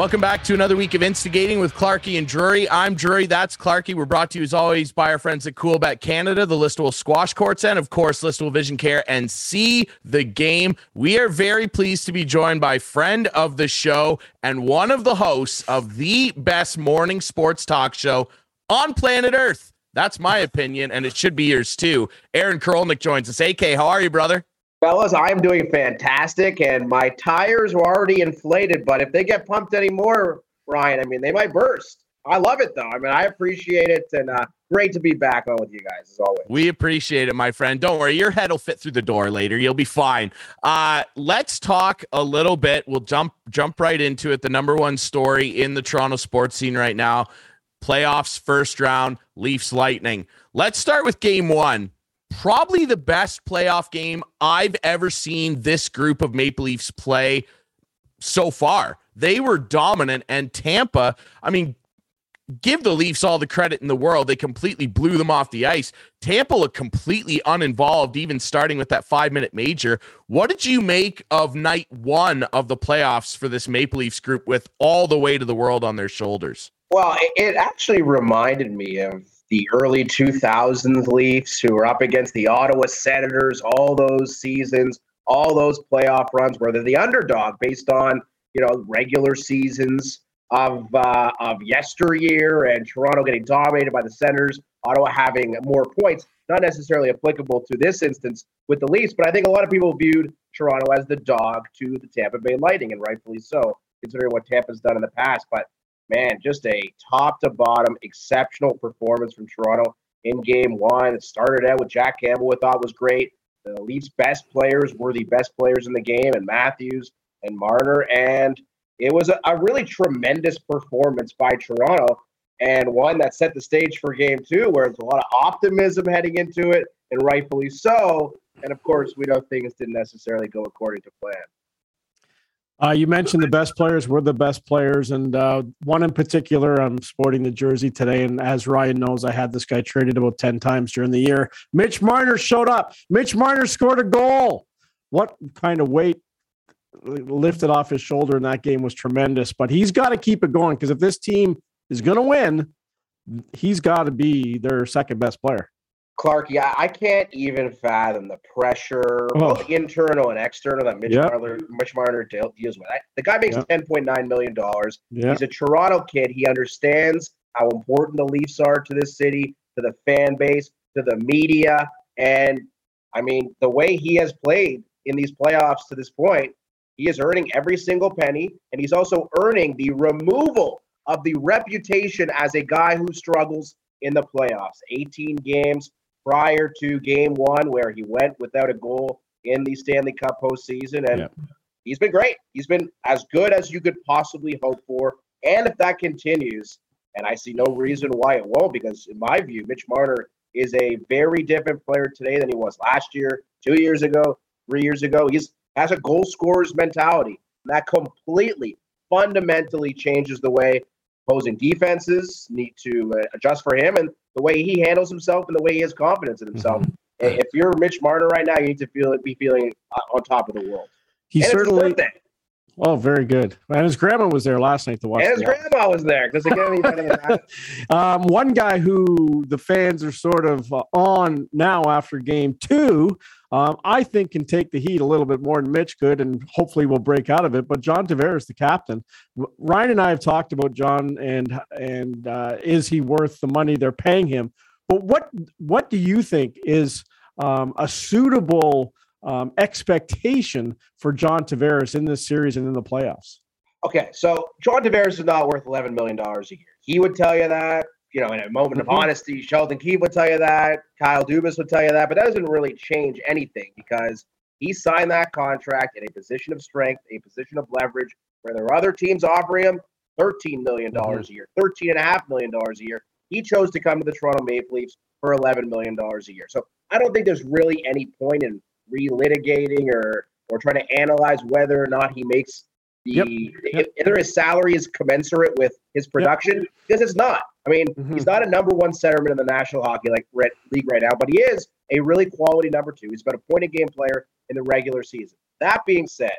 Welcome back to another week of Instigating with Clarky and Drury. I'm Drury. That's Clarky. We're brought to you as always by our friends at Cool Coolbet Canada, the Listowel Squash Courts, and of course, Listowel Vision Care and See the Game. We are very pleased to be joined by friend of the show and one of the hosts of the best morning sports talk show on planet Earth. That's my opinion, and it should be yours too. Aaron Krolnick joins us. AK, how are you, brother? Fellas, I am doing fantastic, and my tires were already inflated. But if they get pumped anymore, Ryan, I mean, they might burst. I love it though. I mean, I appreciate it, and uh, great to be back on with you guys as always. We appreciate it, my friend. Don't worry, your head will fit through the door later. You'll be fine. Uh, let's talk a little bit. We'll jump jump right into it. The number one story in the Toronto sports scene right now: playoffs, first round, Leafs, Lightning. Let's start with Game One probably the best playoff game I've ever seen this group of Maple Leafs play so far. They were dominant, and Tampa, I mean, give the Leafs all the credit in the world. They completely blew them off the ice. Tampa looked completely uninvolved, even starting with that five minute major. What did you make of night one of the playoffs for this Maple Leafs group with all the weight of the world on their shoulders? Well, it actually reminded me of the early 2000s Leafs who were up against the Ottawa Senators all those seasons, all those playoff runs where they're the underdog based on, you know, regular seasons of uh, of yesteryear and Toronto getting dominated by the Senators, Ottawa having more points, not necessarily applicable to this instance with the Leafs, but I think a lot of people viewed Toronto as the dog to the Tampa Bay Lightning, and rightfully so, considering what Tampa's done in the past. But man, just a top to bottom exceptional performance from Toronto in game one. It started out with Jack Campbell, I thought was great. The Leafs' best players were the best players in the game, and Matthews and Marner. And it was a, a really tremendous performance by Toronto, and one that set the stage for game two, where there's a lot of optimism heading into it, and rightfully so. And of course, we know things didn't necessarily go according to plan. Uh, you mentioned the best players were the best players, and uh, one in particular, I'm sporting the jersey today. And as Ryan knows, I had this guy traded about 10 times during the year. Mitch Marner showed up. Mitch Marner scored a goal. What kind of weight lifted off his shoulder in that game was tremendous, but he's got to keep it going because if this team is going to win, he's got to be their second best player. Clark, yeah, I can't even fathom the pressure, oh. both internal and external, that Mitch yep. Marner, Mitch Marner deals with. I, the guy makes yep. ten point nine million dollars. Yep. He's a Toronto kid. He understands how important the Leafs are to this city, to the fan base, to the media, and I mean the way he has played in these playoffs to this point, he is earning every single penny, and he's also earning the removal of the reputation as a guy who struggles in the playoffs. 18 games, prior to game one, where he went without a goal in the Stanley Cup postseason. And he's been great. He's been as good as you could possibly hope for. And if that continues, and I see no reason why it won't, because in my view, Mitch Marner is a very different player today than he was last year, two years ago, three years ago. He's has a goal scorer's mentality. And that completely, fundamentally changes the way opposing defenses need to uh, adjust for him and the way he handles himself and the way he has confidence in himself. Mm-hmm. If you're Mitch Marner right now, you need to feel be feeling uh, on top of the world. He and certainly. Oh, very good. And his grandma was there last night to watch. And his grandma was there. Does it get any better than that? um, one guy who the fans are sort of uh, on now after game two um, I think can take the heat a little bit more than Mitch could, and hopefully will break out of it. But John Tavares, the captain, Ryan and I have talked about John and and uh, is he worth the money they're paying him? But what what do you think is um, a suitable um, expectation for John Tavares in this series and in the playoffs? Okay, so John Tavares is not worth eleven million dollars a year. He would tell you that you know, in a moment of mm-hmm. honesty, Sheldon Keefe would tell you that, Kyle Dubas would tell you that, but that doesn't really change anything because he signed that contract in a position of strength, a position of leverage, where there are other teams offering him $13 million mm-hmm. a year, $13.5 million a year. He chose to come to the Toronto Maple Leafs for $11 million a year. So I don't think there's really any point in relitigating or or trying to analyze whether or not he makes the yep. Yep. either his salary is commensurate with his production yep. because it's not. I mean, mm-hmm. he's not a number one centerman in the National Hockey like League right now, but he is a really quality number two. He's about a point a game player in the regular season. That being said,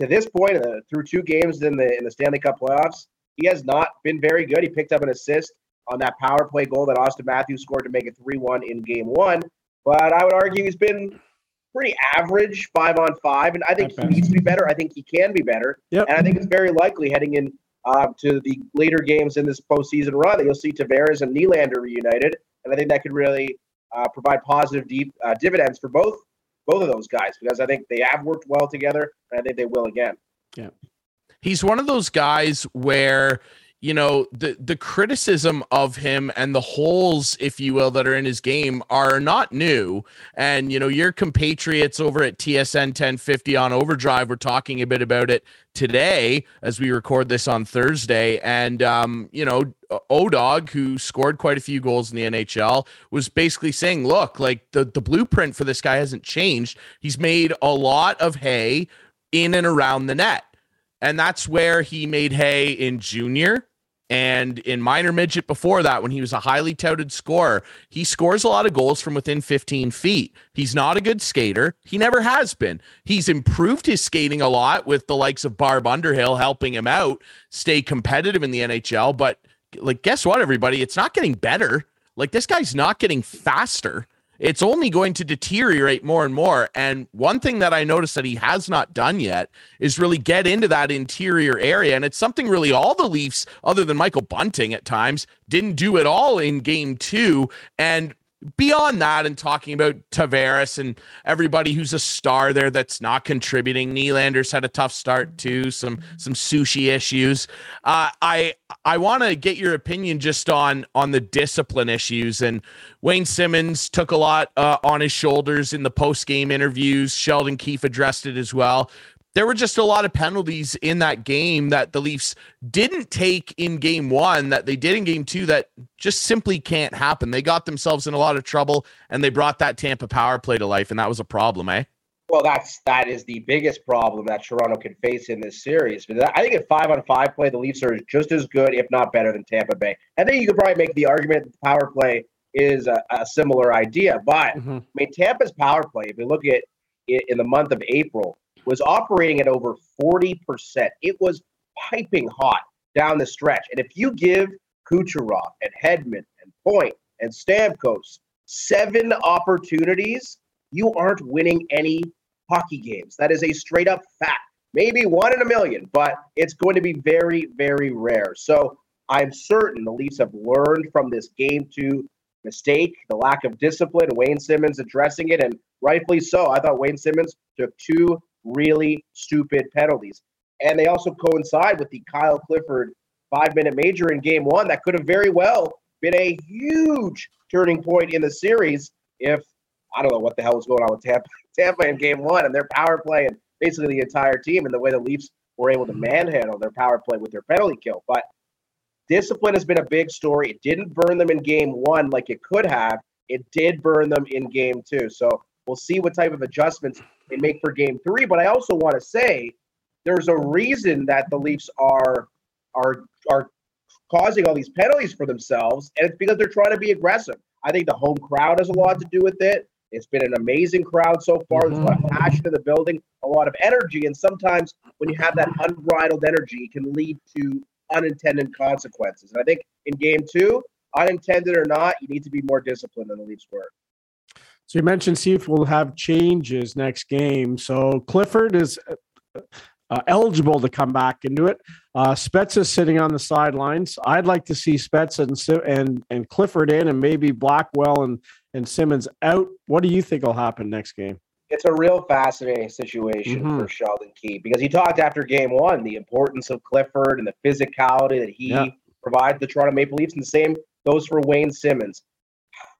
to this point, uh, through two games in the in the Stanley Cup playoffs, he has not been very good. He picked up an assist on that power play goal that Auston Matthews scored to make it 3 1 in game one. But I would argue he's been pretty average five on five. And I think he needs to be better. I think he can be better. Yep. And I think it's very likely heading in uh, to the later games in this postseason run that you'll see Tavares and Nylander reunited. And I think that could really uh, provide positive deep uh, dividends for both both of those guys because I think they have worked well together and I think they will again. Yeah. He's one of those guys where you know the the criticism of him and the holes if you will that are in his game are not new. And you know your compatriots over at TSN 1050 on overdrive were talking a bit about it today as we record this on Thursday. And um you know Odog who scored quite a few goals in the NHL was basically saying look like the the blueprint for this guy hasn't changed. He's made a lot of hay in and around the net. And that's where he made hay in junior and in minor midget before that, when he was a highly touted scorer, he scores a lot of goals from within 15 feet. He's not a good skater. He never has been. He's improved his skating a lot with the likes of Barb Underhill helping him out stay competitive in the NHL. But like, guess what, everybody? It's not getting better. Like, this guy's not getting faster it's only going to deteriorate more and more. And one thing that I noticed that he has not done yet is really get into that interior area. And it's something really all the Leafs, other than Michael Bunting at times, didn't do at all in game two. And beyond that and talking about Tavares and everybody who's a star there that's not contributing. Nylander's had a tough start too, some some sushi issues. Uh, I I want to get your opinion just on on the discipline issues. And Wayne Simmonds took a lot uh, on his shoulders in the post game interviews. Sheldon Keefe addressed it as well there were just a lot of penalties in that game that the Leafs didn't take in game one that they did in game two that just simply can't happen. They got themselves in a lot of trouble and they brought that Tampa power play to life, and that was a problem, eh? Well, that's that is the biggest problem that Toronto can face in this series. But I think at five on five play, the Leafs are just as good, if not better, than Tampa Bay. I think you could probably make the argument that the power play is a, a similar idea. But mm-hmm. I mean, Tampa's power play, if you look at it in the month of April, was operating at over 40%. It was piping hot down the stretch. And if you give Kucherov and Hedman and Point and Stamkos seven opportunities, you aren't winning any hockey games. That is a straight up fact. Maybe one in a million, but it's going to be very, very rare. So I'm certain the Leafs have learned from this game two mistake, the lack of discipline, Wayne Simmonds addressing it, and rightfully so. I thought Wayne Simmonds took two really stupid penalties. And they also coincide with the Kyle Clifford five minute major in game one that could have very well been a huge turning point in the series if I don't know what the hell was going on with Tampa, Tampa in game one and their power play and basically the entire team and the way the Leafs were able to mm-hmm. manhandle their power play with their penalty kill. But discipline has been a big story. It didn't burn them in game one like it could have. It did burn them in game two. So we'll see what type of adjustments they make for game three. But I also want to say there's a reason that the Leafs are are are causing all these penalties for themselves, and it's because they're trying to be aggressive. I think the home crowd has a lot to do with it. It's been an amazing crowd so far. There's a lot of mm-hmm. passion in the building, a lot of energy, and sometimes when you have that unbridled energy, it can lead to unintended consequences. And I think in game two, unintended or not, you need to be more disciplined than the Leafs were. So you mentioned Seif will have changes next game. So Clifford is uh, uh, eligible to come back into it. Uh, Spezza is sitting on the sidelines. I'd like to see Spezza and, and and Clifford in, and maybe Blackwell and and Simmonds out. What do you think will happen next game? It's a real fascinating situation mm-hmm. for Sheldon Keefe because he talked after game one the importance of Clifford and the physicality that he yeah. provides the Toronto Maple Leafs, and the same goes for Wayne Simmonds.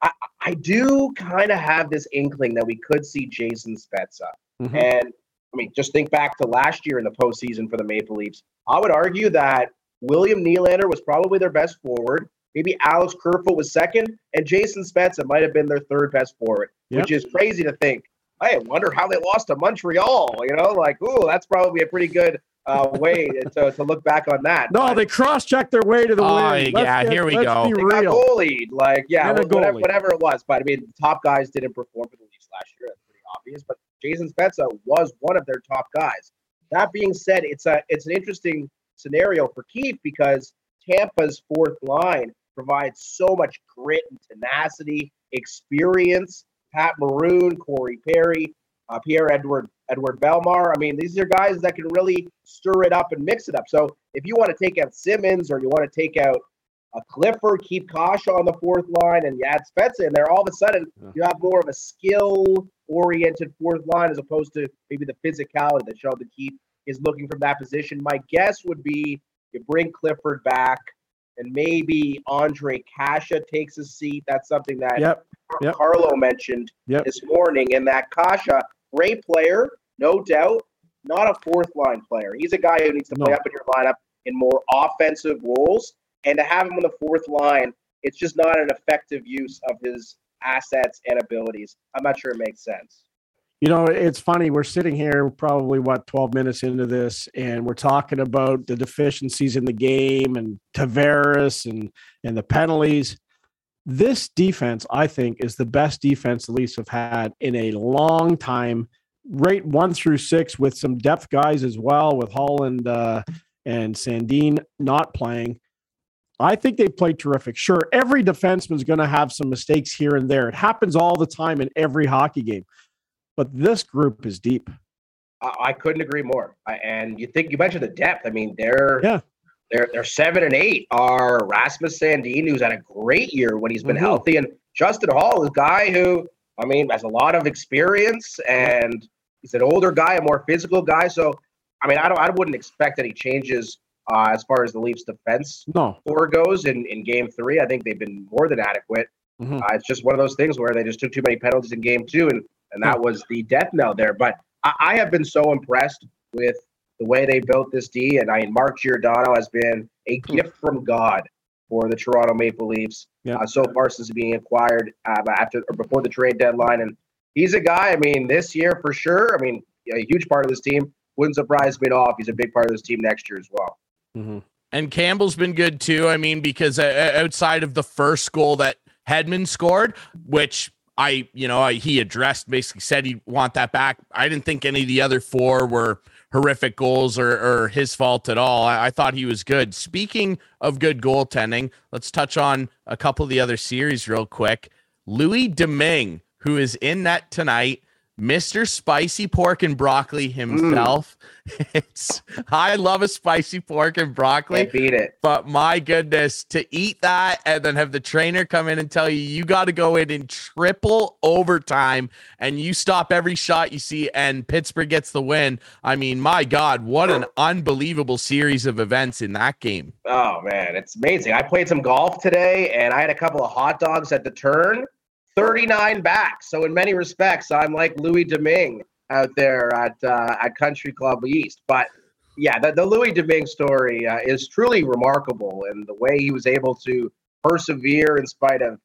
I, I do kind of have this inkling that we could see Jason Spezza. Mm-hmm. And I mean, just think back to last year in the postseason for the Maple Leafs. I would argue that William Nylander was probably their best forward. Maybe Alex Kerfoot was second, and Jason Spezza might have been their third best forward, yep. which is crazy to think. I wonder how they lost to Montreal. You know, like, ooh, that's probably a pretty good uh, way to, to look back on that. No, but, they cross-checked their way to the oh, win. Let's yeah, get, here we go. Be they real. got goalied, like yeah, whatever, whatever, it was. But I mean, the top guys didn't perform for the Leafs last year. That's pretty obvious. But Jason Spezza was one of their top guys. that being said, it's a it's an interesting scenario for Keefe because Tampa's fourth line provides so much grit and tenacity, experience. Pat Maroon, Corey Perry, uh, Pierre Edouard Edouard Bellemare. I mean, these are guys that can really stir it up and mix it up. So if you want to take out Simmonds or you want to take out a Clifford, keep Kase on the fourth line, and you add Spezza in there, all of a sudden you have more of a skill-oriented fourth line as opposed to maybe the physicality that Sheldon Keefe is looking from that position. My guess would be you bring Clifford back, and maybe Ondrej Kase takes a seat. That's something that yep. Yep. Carlo mentioned yep. this morning. And that Kase, great player, no doubt, not a fourth line player. He's a guy who needs to play no. up in your lineup in more offensive roles. And to have him on the fourth line, it's just not an effective use of his assets and abilities. I'm not sure it makes sense. You know, it's funny. We're sitting here probably what 12 minutes into this, and we're talking about the deficiencies in the game and Tavares and and the penalties. This defense, I think, is the best defense the Leafs have had in a long time. Rate one through six with some depth guys as well, with Holland uh, and Sandin not playing. I think they played terrific. Sure, every defenseman is going to have some mistakes here and there. It happens all the time in every hockey game, but this group is deep. I couldn't agree more. And you think you mentioned the depth. I mean, they're yeah. They're, they're seven and eight are Rasmus Sandin, who's had a great year when he's been mm-hmm. healthy, and Justin Holl, a guy who, I mean, has a lot of experience and he's an older guy, a more physical guy. So, I mean, I don't, I wouldn't expect any changes uh, as far as the Leafs defense no. four goes in, in game three. I think they've been more than adequate. Mm-hmm. Uh, it's just one of those things where they just took too many penalties in game two, and, and that was the death knell there. But I, I have been so impressed with the way they built this D. And I mean, Mark Giordano has been a hmm. gift from God for the Toronto Maple Leafs yeah. uh, so far since being acquired uh, after or before the trade deadline. And he's a guy. I mean, this year for sure. I mean, a huge part of this team. Wouldn't surprise me at all if he's a big part of this team next year as well. Mm-hmm. And Campbell's been good too. I mean, because uh, outside of the first goal that Hedman scored, which I, you know, I, he addressed, basically said he'd want that back. I didn't think any of the other four were horrific goals or, or his fault at all. I, I, thought he was good. Speaking of good goaltending, let's touch on a couple of the other series real quick. Louis Domingue, who is in net tonight, Mr. Spicy Pork and Broccoli himself. Mm. It's I love a spicy pork and broccoli. Can't beat it. But my goodness, to eat that and then have the trainer come in and tell you you got to go in in triple overtime and you stop every shot you see and Pittsburgh gets the win. I mean, my God, what an unbelievable series of events in that game. Oh man, it's amazing. I played some golf today and I had a couple of hot dogs at the turn 39 back. So in many respects, I'm like Louis Domingue out there at uh, at Country Club East. But yeah, the, the Louis Domingue story uh, is truly remarkable, and the way he was able to persevere in spite of,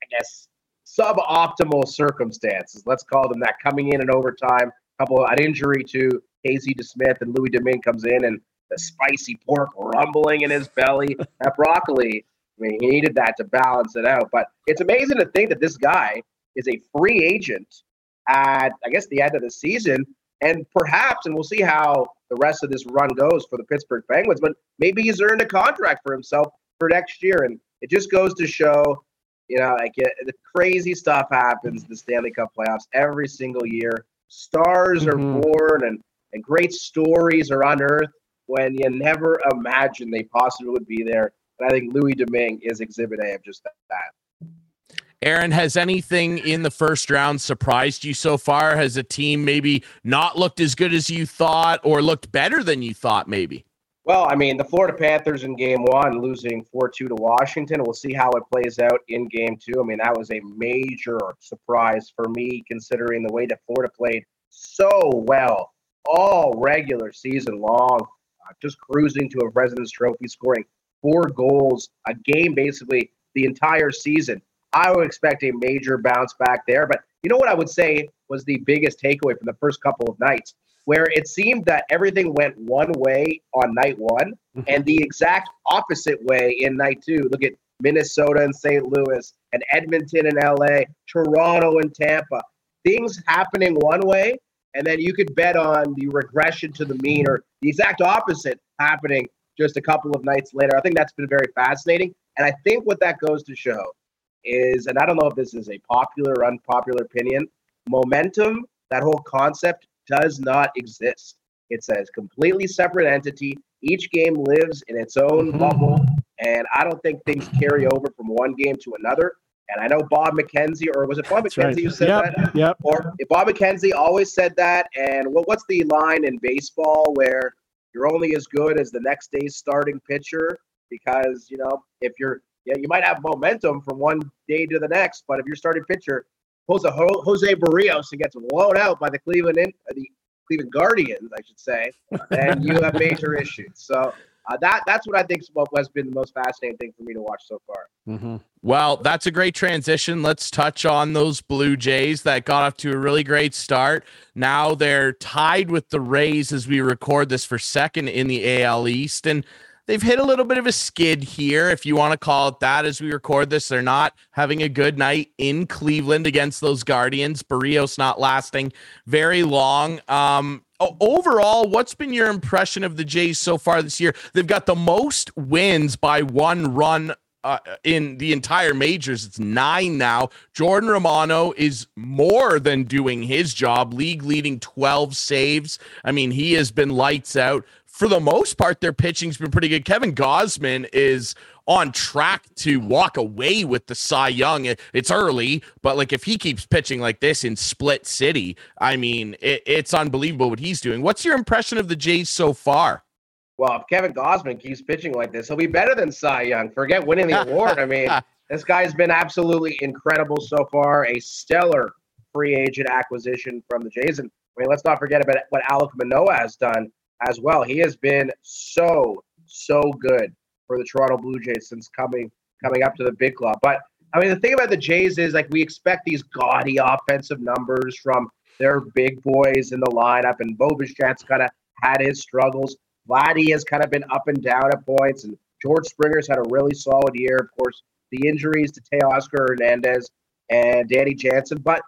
I guess, suboptimal circumstances. Let's call them that. Coming in in overtime, couple of an injury to Casey DeSmith, and Louis Domingue comes in, and the spicy pork rumbling in his belly. that broccoli I mean, he needed that to balance it out. But it's amazing to think that this guy is a free agent at, I guess, the end of the season. And perhaps, and we'll see how the rest of this run goes for the Pittsburgh Penguins, but maybe he's earned a contract for himself for next year. And it just goes to show, you know, like it, the crazy stuff happens the Stanley Cup playoffs every single year. Stars mm-hmm. are born and, and great stories are unearthed when you never imagined they possibly would be there and I think Louis Domingue is exhibit A of just that. Aaron, has anything in the first round surprised you so far? Has a team maybe not looked as good as you thought or looked better than you thought, maybe? Well, I mean, the Florida Panthers in game one losing 4 2 to Washington. We'll see how it plays out in game two. I mean, that was a major surprise for me, considering the way that Florida played so well all regular season long, uh, just cruising to a President's Trophy, scoring four goals a game basically the entire season. I would expect a major bounce back there. But you know what I would say was the biggest takeaway from the first couple of nights, where it seemed that everything went one way on night one mm-hmm. and the exact opposite way in night two. Look at Minnesota and St. Louis and Edmonton and LA, Toronto and Tampa. Things happening one way and then you could bet on the regression to the mean or the exact opposite happening just a couple of nights later. I think that's been very fascinating. And I think what that goes to show is, and I don't know if this is a popular or unpopular opinion, momentum, that whole concept does not exist. It's a completely separate entity. Each game lives in its own mm-hmm. bubble. And I don't think things carry over from one game to another. And I know Bob McKenzie, or was it Bob McKenzie right. who said yep, that? Yep. Or if Bob McKenzie always said that. And what, what's the line in baseball where you're only as good as the next day's starting pitcher? Because, you know, if you're, yeah, you might have momentum from one day to the next, but if you're starting pitcher pulls a Jose Berrios and gets blown out by the Cleveland uh, the Cleveland Guardians, I should say, then you have major issues. So uh, that that's what I think has been the most fascinating thing for me to watch so far. Mm-hmm. Well, that's a great transition. Let's touch on those Blue Jays that got off to a really great start. Now they're tied with the Rays as we record this for second in the AL East, and they've hit a little bit of a skid here, if you want to call it that, as we record this. They're not having a good night in Cleveland against those Guardians. Berrios not lasting very long. Um, overall, what's been your impression of the Jays so far this year? They've got the most wins by one run uh, in the entire majors. It's nine now. Jordan Romano is more than doing his job, league leading 12 saves. I mean, he has been lights out for the most part, their pitching's been pretty good. Kevin Gausman is on track to walk away with the Cy Young. It's early, but like if he keeps pitching like this in Split City, I mean, it, it's unbelievable what he's doing. What's your impression of the Jays so far? Well, if Kevin Gausman keeps pitching like this, he'll be better than Cy Young. Forget winning the award. I mean, this guy's been absolutely incredible so far. A stellar free agent acquisition from the Jays. And I mean, let's not forget about what Alec Manoah has done as well. He has been so so good for the Toronto Blue Jays since coming coming up to the big club. But I mean, the thing about the Jays is like we expect these gaudy offensive numbers from their big boys in the lineup, and Bo Bichette's kind of had his struggles. Vladdy has kind of been up and down at points, and George Springer's had a really solid year. Of course, the injuries to Teoscar Hernandez and Danny Jansen, but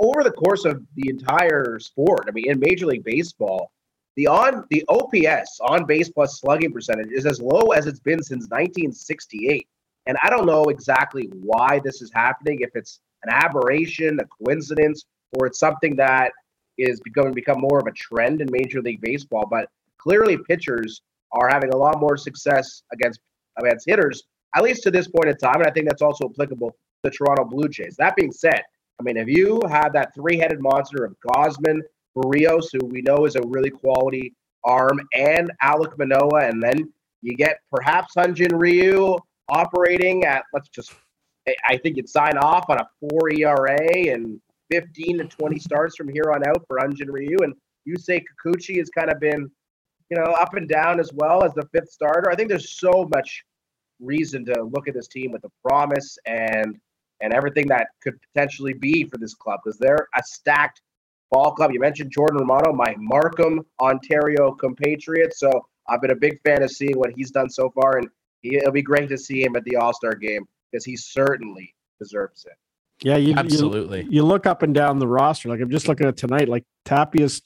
over the course of the entire sport, I mean, in Major League Baseball, the on the OPS on base plus slugging percentage is as low as it's been since 1968. And I don't know exactly why this is happening, if it's an aberration, a coincidence, or it's something that is to become more of a trend in Major League Baseball. But clearly, pitchers are having a lot more success against against hitters, at least to this point in time. And I think that's also applicable to the Toronto Blue Jays. That being said, I mean, if you have that three-headed monster of Gausman, Berrios, who we know is a really quality arm, and Alec Manoah. and then you get perhaps Hyun-Jin Ryu operating at let's just I think you'd sign off on a four ERA and 15 to 20 starts from here on out for Hyun-Jin Ryu. And you say Kikuchi has kind of been, you know, up and down as well as the fifth starter. I think there's so much reason to look at this team with the promise and and everything that could potentially be for this club because they're a stacked ball club. You mentioned Jordan Romano, my Markham, Ontario compatriot. So I've been a big fan of seeing what he's done so far, and he, it'll be great to see him at the All Star game because he certainly deserves it. Yeah, you, absolutely. You, you, look up and down the roster. Like I'm just looking at tonight. Like Tapia's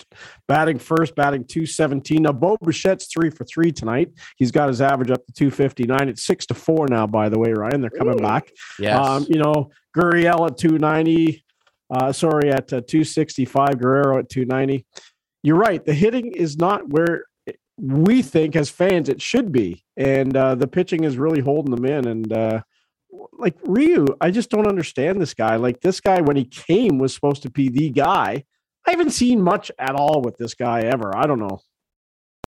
batting first, batting 217. Now Bo Bichette's three for three tonight. He's got his average up to 259. It's six to four now. By the way, Ryan, they're coming Ooh. back. Yes. Um, you know Gurriel at 290. Uh, sorry, at uh, 265, Guerrero at 290. You're right. The hitting is not where we think as fans it should be, and uh, the pitching is really holding them in. And uh, like Ryu, I just don't understand this guy. Like this guy, when he came, was supposed to be the guy. I haven't seen much at all with this guy ever. I don't know.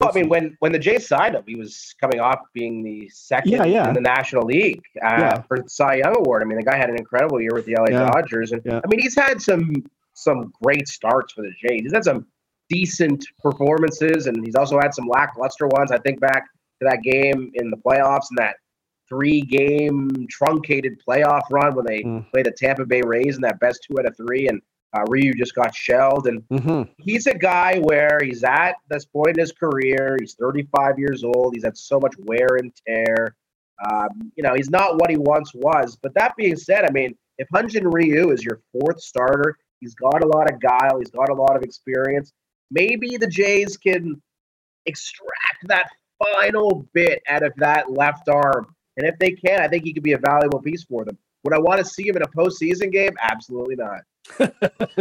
Well, I mean, when when the Jays signed him, he was coming off being the second yeah, yeah. in the National League uh, yeah. for the Cy Young Award. I mean, the guy had an incredible year with the LA Dodgers, and I mean, he's had some some great starts for the Jays. He's had some decent performances, and he's also had some lackluster ones. I think back to that game in the playoffs and that three game truncated playoff run when they mm. played the Tampa Bay Rays in that best two out of three, and uh, Ryu just got shelled, and mm-hmm. he's a guy where he's at this point in his career. He's 35 years old. He's had so much wear and tear. Um, you know, he's not what he once was. But that being said, I mean, if Hyun-Jin Ryu is your fourth starter, He's got a lot of guile. He's got a lot of experience. Maybe the Jays can extract that final bit out of that left arm. And if they can, I think he could be a valuable piece for them. Would I want to see him in a postseason game? Absolutely not.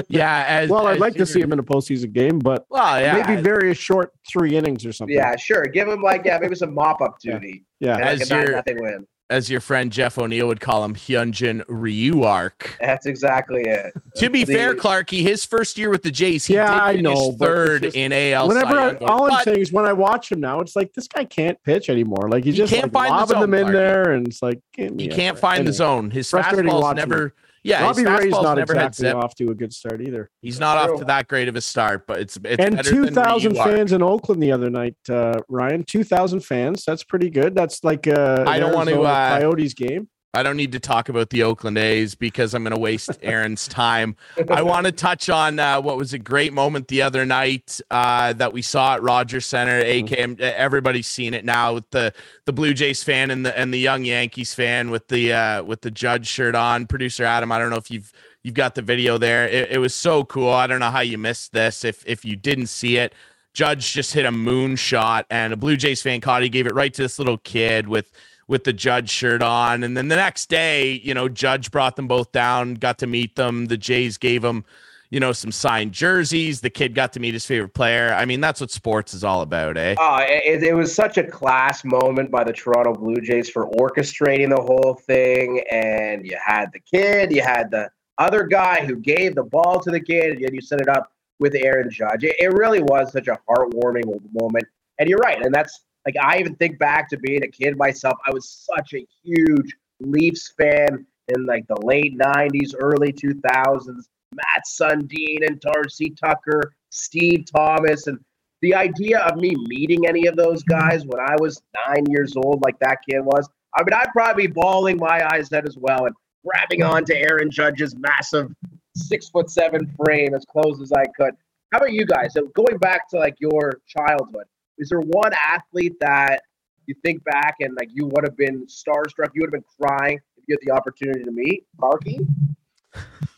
Yeah. As, well, I'd as like to see him in a postseason game, but well, yeah, maybe very short three innings or something. Yeah, sure. Give him like yeah, maybe some mop up duty. Yeah, yeah. as your, nothing win as your friend Jeff O'Neill would call him, Hyunjin Ryu arc. That's exactly it. to be the, fair, Clarky, his first year with the Jays, he yeah, I know, third just, in AL. Whenever I, all I'm saying is when I watch him now, it's like this guy can't pitch anymore. Like he's he just can't like, find lobbing the zone, them in Clarky. there, and it's like he can't find anyway. the zone. His fastball's never. Yeah, Robbie Ray's not exactly off to a good start either. He's not off to that great of a start, but it's, it's and two thousand fans in Oakland the other night. Uh, Ryan, two thousand fans. That's pretty good. That's like uh, I don't want to uh, Coyotes game. I don't need to talk about the Oakland A's because I'm going to waste Aaron's time. I want to touch on uh, what was a great moment the other night uh, that we saw at Rogers Center. AKM, everybody's seen it now with the the Blue Jays fan and the and the young Yankees fan with the uh, with the Judge shirt on. Producer Adam, I don't know if you've you've got the video there. It, it was so cool. I don't know how you missed this if if you didn't see it. Judge just hit a moon shot, and a Blue Jays fan caught. He gave it right to this little kid with with the Judge shirt on. And then the next day, you know, Judge brought them both down, got to meet them. The Jays gave him, you know, some signed jerseys. The kid got to meet his favorite player. I mean, that's what sports is all about, eh? Oh, it, it was such a class moment by the Toronto Blue Jays for orchestrating the whole thing. And you had the kid, you had the other guy who gave the ball to the kid, and you set it up with Aaron Judge. It, it really was such a heartwarming moment. And you're right. And that's like I even think back to being a kid myself. I was such a huge Leafs fan in like the late '90s, early 2000s. Mats Sundin and Darcy Tucker, Steve Thomas, and the idea of me meeting any of those mm-hmm. guys when I was nine years old, like that kid was, I mean, I'd probably be bawling my eyes out as well and grabbing mm-hmm. onto Aaron Judge's massive six foot seven frame as close as I could. How about you guys? So going back to like your childhood, is there one athlete that you think back and like you would have been starstruck, you would have been crying if you had the opportunity to meet? Marky?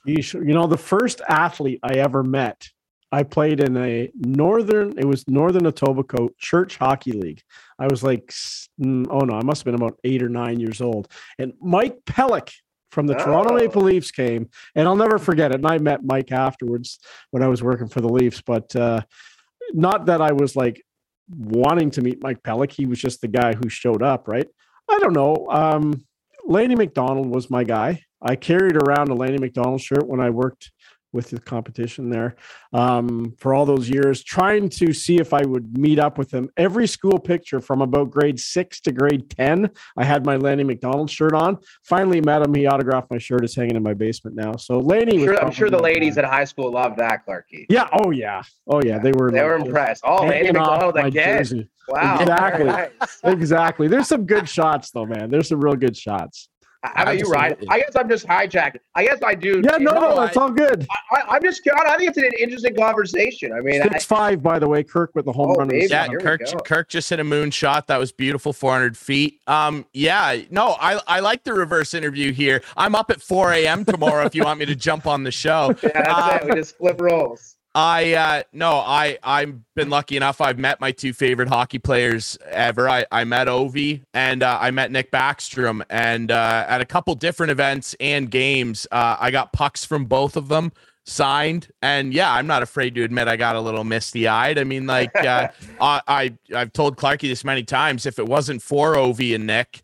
You, you know, the first athlete I ever met, I played in a northern, it was Northern Etobicoke Church Hockey League. I was like, mm, oh no, I must have been about eight or nine years old. And Mike Pelyk from the oh. Toronto Maple Leafs came, and I'll never forget it. And I met Mike afterwards when I was working for the Leafs, but uh, not that I was like wanting to meet Mike Pelyk. He was just the guy who showed up, right? I don't know. Um, Lanny McDonald was my guy. I carried around a Lanny McDonald shirt when I worked with the competition there um, for all those years, trying to see if I would meet up with him. Every school picture from about grade six to grade 10, I had my Lanny McDonald shirt on. Finally met him. He autographed my shirt. It's hanging in my basement now. So Lanny, I'm sure, I'm sure the ladies at high school loved that, Clarky. Yeah. Oh, yeah. Oh, yeah. They were, they were impressed. Oh, Lanny McDonald again. Jersey. Wow. Exactly. Nice. exactly. There's some good shots, though, man. There's some real good shots. How about you, Ryan? I guess I'm just hijacking. I guess I do. Yeah, no, no, it's all good. I, am just, I think it's an interesting conversation. I mean, six I, five, by the way, Kirk with the home oh, run. Yeah, Kirk, Kirk just hit a moon shot. That was beautiful, 400 feet. Um, yeah, no, I, I like the reverse interview here. I'm up at 4 a.m. tomorrow if you want me to jump on the show. Yeah, that's um, it. We just flip roles. I uh no, I I've been lucky enough. I've met my two favorite hockey players ever. I I met Ovi and uh, I met Nick Backstrom, and uh, at a couple different events and games, uh, I got pucks from both of them signed. And yeah, I'm not afraid to admit I got a little misty eyed. I mean, like uh, I, I I've told Clarky this many times. If it wasn't for Ovi and Nick.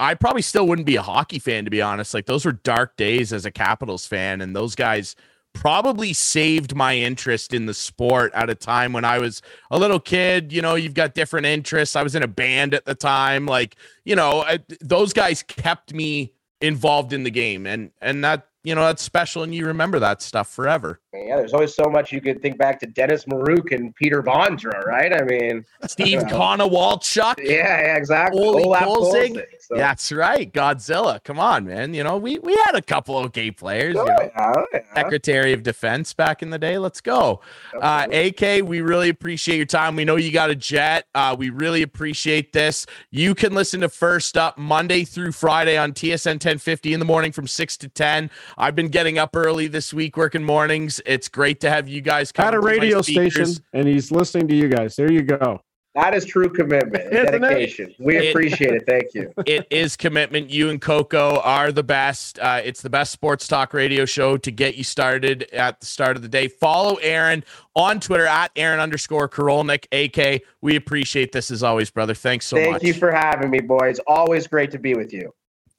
I probably still wouldn't be a hockey fan, to be honest. Like those were dark days as a Capitals fan, and those guys probably saved my interest in the sport at a time when I was a little kid. You know, you've got different interests. I was in a band at the time. Like, you know, I, those guys kept me involved in the game, and and that you know that's special and you remember that stuff forever yeah there's always so much you could think back to dennis maruk and peter bondra right i mean steve Konowalchuk. yeah, yeah exactly Olie Kolzig. So. That's right. Godzilla. Come on, man. You know, we we had a couple of gay players, oh, you know, yeah, yeah. Secretary of Defense back in the day. Let's go. Uh, AK, we really appreciate your time. We know you got a jet. Uh, we really appreciate this. You can listen to First Up Monday through Friday on TSN 1050 in the morning from 6 to 10. I've been getting up early this week, working mornings. It's great to have you guys come. At a radio station, and he's listening to you guys. There you go. That is true commitment and dedication. We it, appreciate it. Thank you. It is commitment. You and Coco are the best. Uh, it's the best sports talk radio show to get you started at the start of the day. Follow Aaron on Twitter at Aaron underscore Karolnik, AK. We appreciate this as always, brother. Thanks so Thank much. Thank you for having me, boys. Always great to be with you.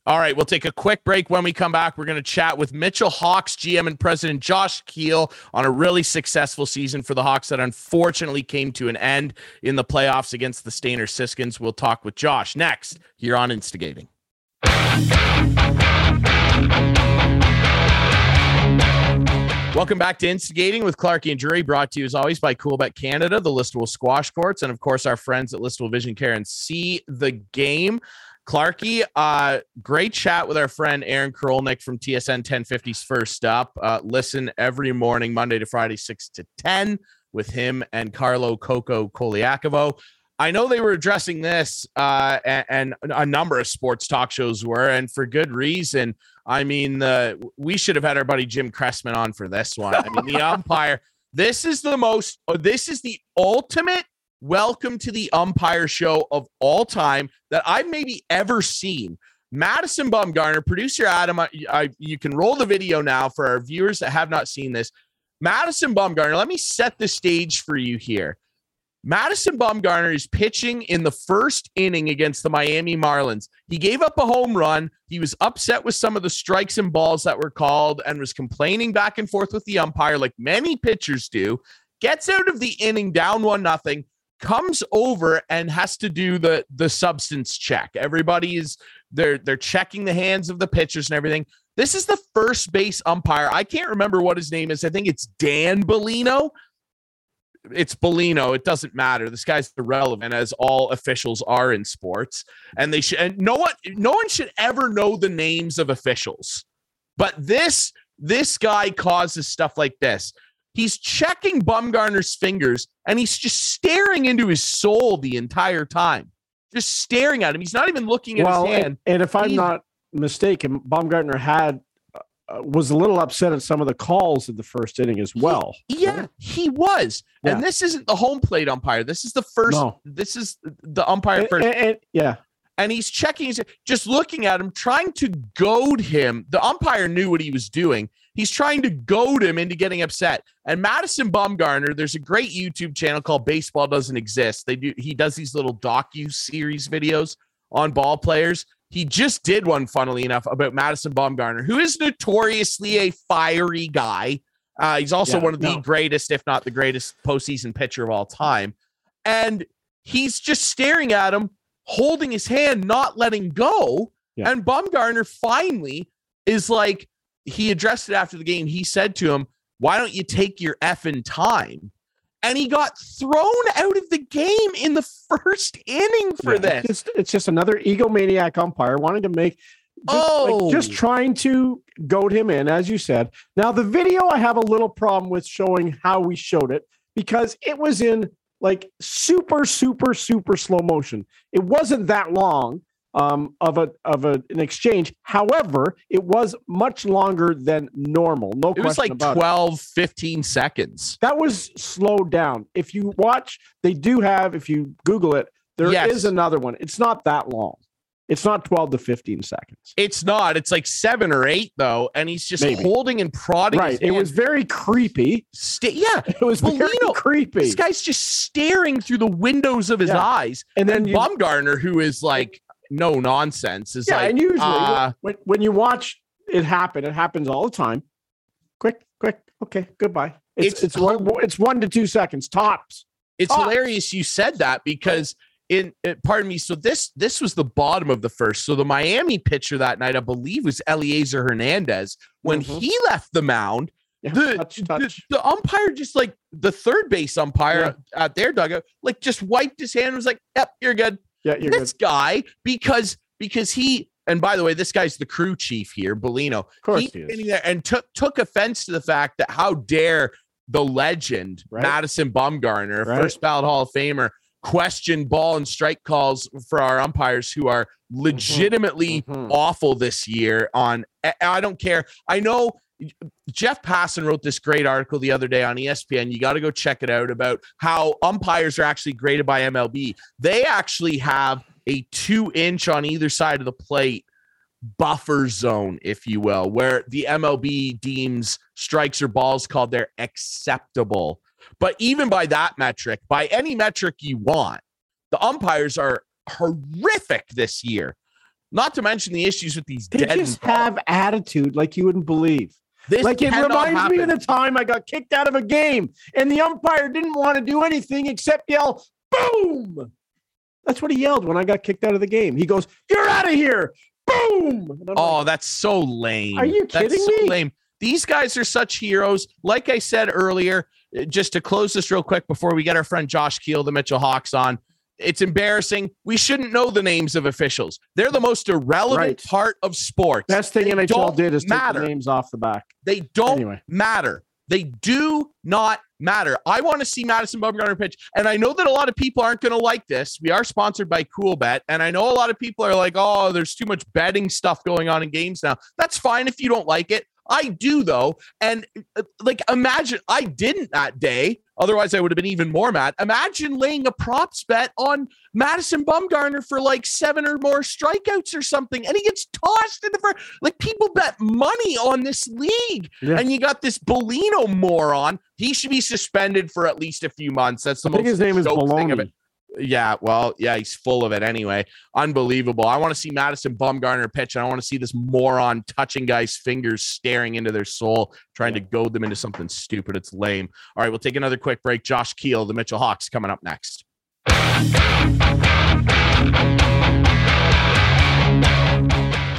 All right, we'll take a quick break. When we come back, we're going to chat with Mitchell Hawks GM and President Josh Keel on a really successful season for the Hawks that unfortunately came to an end in the playoffs against the Stayner Siskins. We'll talk with Josh next here on Instigating. Welcome back to Instigating with Clarky and Drury, brought to you as always by Coolbet Canada, the Listowel Squash Courts, and of course our friends at Listowel Vision Care and See the Game. Clarky, uh, great chat with our friend Aaron Korolnik from TSN 1050's First Up. Uh, listen every morning, Monday to Friday, 6 to 10, with him and Carlo Coco Colaiacovo. I know they were addressing this, uh, and, and, a number of sports talk shows were, and for good reason. I mean, we should have had our buddy Jim Cressman on for this one. I mean, the umpire. This is the most. This is the ultimate welcome to the umpire show of all time that I've maybe ever seen. Madison Bumgarner, producer Adam, I, I, you can roll the video now for our viewers that have not seen this. Madison Bumgarner, let me set the stage for you here. Madison Bumgarner is pitching in the first inning against the Miami Marlins. He gave up a home run. He was upset with some of the strikes and balls that were called and was complaining back and forth with the umpire, like many pitchers do. Gets out of the inning down one nothing comes over and has to do the the substance check. Everybody is they're they're checking the hands of the pitchers and everything. This is the first base umpire. I can't remember what his name is. I think it's Dan Bellino. It's Bellino. It doesn't matter. This guy's irrelevant, as all officials are in sports. And they should. And no one, no one should ever know the names of officials. But this this guy causes stuff like this. He's checking Bumgarner's fingers and he's just staring into his soul the entire time. Just staring at him. He's not even looking at well, his hand. And, and if I'm not mistaken, Bumgarner had uh, was a little upset at some of the calls in the first inning as well. He, yeah, he was. Yeah. And this isn't the home plate umpire. This is the first. No. This is the umpire and, first. And, and, yeah. And he's checking, he's just looking at him, trying to goad him. The umpire knew what he was doing. He's trying to goad him into getting upset. And Madison Bumgarner, there's a great YouTube channel called Baseball Doesn't Exist. They do he does these little docu series videos on ball players. He just did one, funnily enough, about Madison Bumgarner, who is notoriously a fiery guy. Uh, he's also yeah, one of the no. greatest, if not the greatest, postseason pitcher of all time. And he's just staring at him, holding his hand, not letting go. Yeah. And Bumgarner finally is like, he addressed it after the game. He said to him, Why don't you take your effing time? And he got thrown out of the game in the first inning for yeah, this. It's just, it's just another egomaniac umpire wanting to make just, oh, like, just trying to goad him in, as you said. Now, the video, I have a little problem with showing how we showed it because it was in like super, super, super slow motion. It wasn't that long, um, of a of a, an exchange. However, it was much longer than normal. No it was like 12, it. 15 seconds. That was slowed down. If you watch, they do have. If you Google it, there yes. is another one. It's not that long. It's not 12 to 15 seconds. It's not. It's like seven or eight, though. And he's just Maybe. holding and prodding. Right. It was very creepy. Yeah. It was Bellino, very creepy. This guy's just staring through the windows of his yeah. eyes. And then and you, Bumgarner, who is like no nonsense. Is yeah, like, and usually uh, when, when you watch it happen, it happens all the time. Quick, quick, okay, goodbye. It's it's, it's one it's one to two seconds tops. It's tops. hilarious you said that because in pardon me. So this this was the bottom of the first. So the Miami pitcher that night, I believe, was Elieser Hernandez. When mm-hmm. he left the mound, yeah, the, touch, touch. the, the umpire just like the third base umpire yeah. at their dugout, like just wiped his hand and was like, "Yep, you're good." Yeah, this good. guy because because he and by the way, this guy's the crew chief here, Bellino. Of course, he, there and took took offense to the fact that how dare the legend right. Madison Bumgarner, right. first ballot Hall of Famer, question ball and strike calls for our umpires who are mm-hmm. legitimately mm-hmm. awful this year on I don't care. I know Jeff Passan wrote this great article the other day on ESPN. You got to go check it out about how umpires are actually graded by MLB. They actually have a two inch on either side of the plate buffer zone, if you will, where the MLB deems strikes or balls called they're acceptable. But even by that metric, by any metric you want, the umpires are horrific this year. Not to mention the issues with these they just have attitude like you wouldn't believe. This like it reminds happen. me of the time I got kicked out of a game and the umpire didn't want to do anything except yell boom. That's what he yelled when I got kicked out of the game. He goes, "You're out of here." Boom. Oh, like, that's so lame. Are you kidding that's me? So lame. These guys are such heroes. Like I said earlier, eh, just to close this real quick before we get our friend Josh Keel, the Mitchell Hawks on. It's embarrassing. We shouldn't know the names of officials. They're the most irrelevant right. part of sports. Best thing they NHL did is matter. take the names off the back. They don't anyway. matter. They do not matter. I want to see Madison Bumgarner pitch. And I know that a lot of people aren't going to like this. We are sponsored by Coolbet. And I know a lot of people are like, oh, there's too much betting stuff going on in games now. That's fine if you don't like it. I do though. And uh, like, imagine I didn't that day. Otherwise, I would have been even more mad. Imagine laying a props bet on Madison Bumgarner for like seven or more strikeouts or something, and he gets tossed in the first. Like people bet money on this league, yeah. and you got this Bellino moron. He should be suspended for at least a few months. That's the I most. his name is Baloney. Yeah, well, yeah, he's full of it anyway. Unbelievable. I want to see Madison Bumgarner pitch, and I want to see this moron touching guys' fingers, staring into their soul, trying to goad them into something stupid. It's lame. All right, we'll take another quick break. Josh Keel, the Mitchell Hawks, coming up next.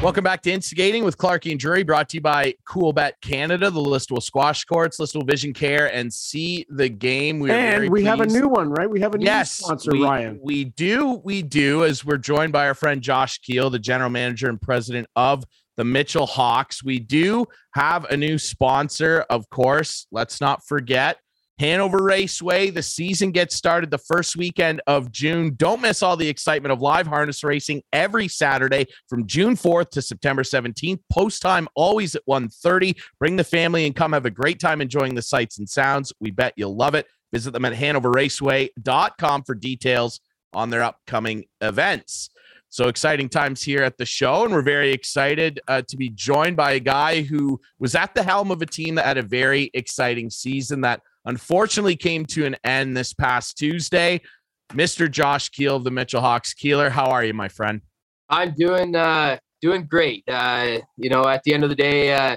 Welcome back to Instigating with Clarky and Drury, brought to you by Coolbet Canada, the Listowel Squash Courts, Listowel Vision Care, and see the game. We and we pleased. have a new one, right? We have a new yes, sponsor, we, Ryan. We do, we do, as we're joined by our friend Josh Keel, the general manager and president of the Mitchell Hawks. We do have a new sponsor, of course. Let's not forget Hanover Raceway. The season gets started the first weekend of June. Don't miss all the excitement of live harness racing every Saturday from June 4th to September 17th. Post time always at 1:30. Bring the family and come have a great time enjoying the sights and sounds. We bet you'll love it. Visit them at hanoverraceway.com for details on their upcoming events. So exciting times here at the show, and we're very excited uh, to be joined by a guy who was at the helm of a team that had a very exciting season that unfortunately came to an end this past Tuesday. Mr. Josh Keel of the Mitchell Hawks. Keeler, how are you, my friend? I'm doing uh, doing great. Uh, you know, at the end of the day, uh,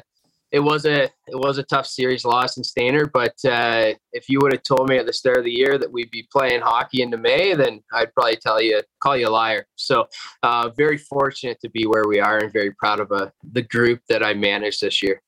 it was a it was a tough series loss in Stayner. But uh, if you would have told me at the start of the year that we'd be playing hockey into May, then I'd probably tell you call you a liar. So uh, very fortunate to be where we are, and very proud of uh, the group that I managed this year.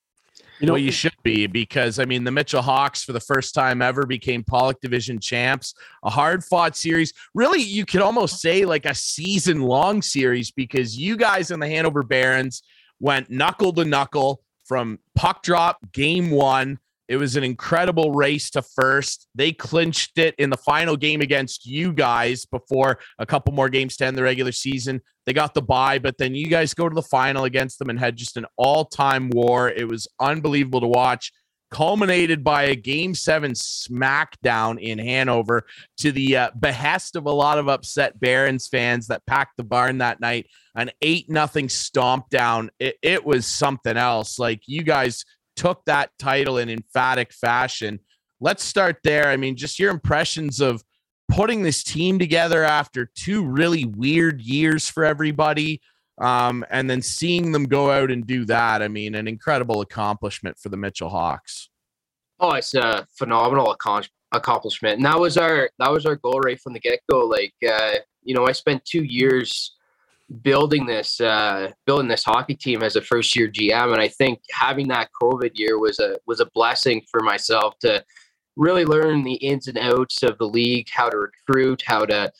You know, well, you should be because I mean the Mitchell Hawks for the first time ever became Pollock Division champs. A hard fought series, really, you could almost say like a season long series because you guys in the Hanover Barons went knuckle to knuckle from puck drop game one it was an incredible race to first. They clinched it in the final game against you guys before a couple more games to end the regular season. They got the bye, but then you guys go to the final against them and had just an all time war. It was unbelievable to watch, culminated by a game seven smackdown in Hanover to the uh, behest of a lot of upset Barons fans that packed the barn that night. An 8 nothing stomp down. It, it was something else. Like you guys took that title in emphatic fashion. Let's start there. I mean, just your impressions of putting this team together after two really weird years for everybody. Um, and then seeing them go out and do that. I mean, an incredible accomplishment for the Mitchell Hawks. Oh, it's a phenomenal accomplishment, and that was our that was our goal right from the get go. Like, uh, you know, I spent two years building this uh, building this hockey team as a first year GM, and I think having that COVID year was a was a blessing for myself to really learn the ins and outs of the league, how to recruit, how to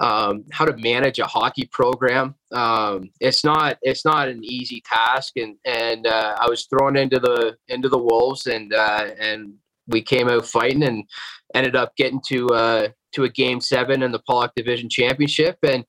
um, how to manage a hockey program. Um, it's not it's not an easy task, and and uh, I was thrown into the into the wolves, and uh, and we came out fighting, and ended up getting to uh, to a game seven in the Pollock Division Championship, and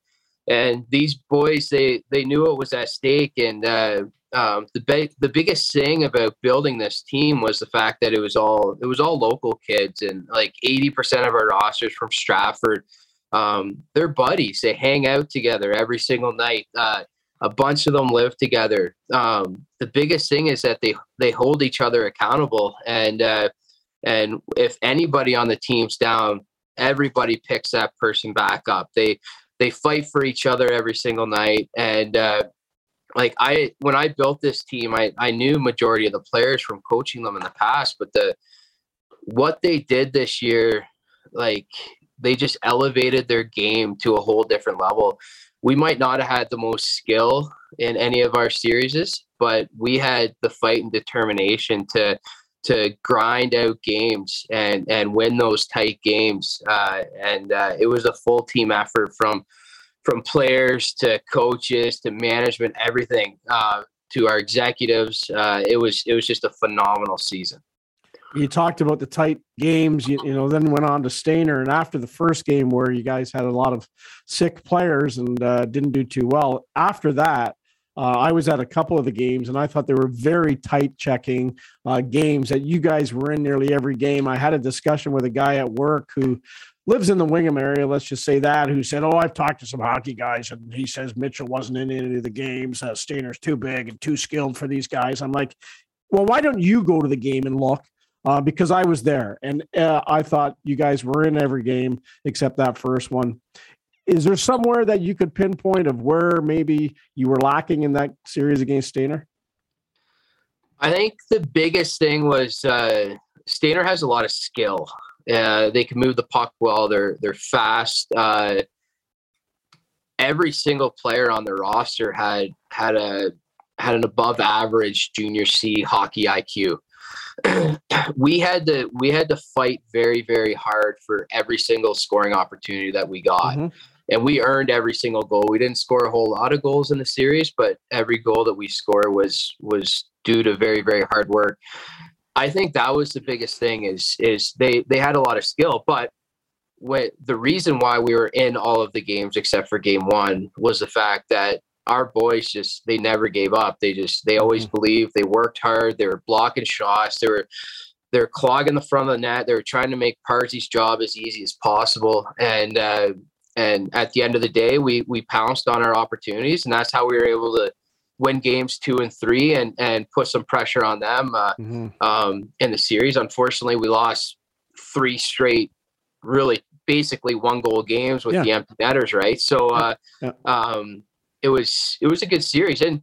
and these boys they they knew it was at stake. And uh, um, the big the biggest thing about building this team was the fact that it was all it was all local kids. And like 80% of our rosters from Stratford um, they're buddies. They hang out together every single night. Uh, a bunch of them live together. Um, the biggest thing is that they they hold each other accountable. And uh, and if anybody on the team's down everybody picks that person back up. They they fight for each other every single night and uh, like I when I built this team, I I knew majority of the players from coaching them in the past, but the what they did this year, like they just elevated their game to a whole different level. We might not have had the most skill in any of our series, but we had the fight and determination to to grind out games and and win those tight games. Uh, and uh, it was a full team effort from from players to coaches to management, everything uh, to our executives. Uh, it was it was just a phenomenal season. You talked about the tight games, you, you know, then went on to Stayner. and after the first game where you guys had a lot of sick players and uh, didn't do too well. After that, uh, I was at a couple of the games, and I thought they were very tight checking uh, games that you guys were in nearly every game. I had a discussion with a guy at work who lives in the Wingham area, let's just say that, who said, Oh, I've talked to some hockey guys, and he says Mitchell wasn't in any of the games. Uh, Stayner's too big and too skilled for these guys. I'm like, Well, why don't you go to the game and look? Uh, because I was there and uh, I thought you guys were in every game except that first one. Is there somewhere that you could pinpoint of where maybe you were lacking in that series against Stayner? I think the biggest thing was uh, Stayner has a lot of skill. Uh, they can move the puck well. They're they're fast. Uh, every single player on the roster had had a had an above average junior C hockey IQ. we had to we had to fight very very hard for every single scoring opportunity that we got. Mm-hmm. And we earned every single goal. We didn't score a whole lot of goals in the series, but every goal that we score was was due to very very hard work. I think that was the biggest thing is is they they had a lot of skill, but what the reason why we were in all of the games except for game one was the fact that our boys just they never gave up. They just they always mm-hmm. believed. They worked hard. They were blocking shots. They were they're clogging the front of the net. They were trying to make Parzy's job as easy as possible. And uh, and at the end of the day, we we pounced on our opportunities, and that's how we were able to win games two and three and and put some pressure on them uh, mm-hmm. um, in the series. Unfortunately, we lost three straight, really basically one goal games with yeah. the empty netters, right? So uh, yeah. um, it was it was a good series, and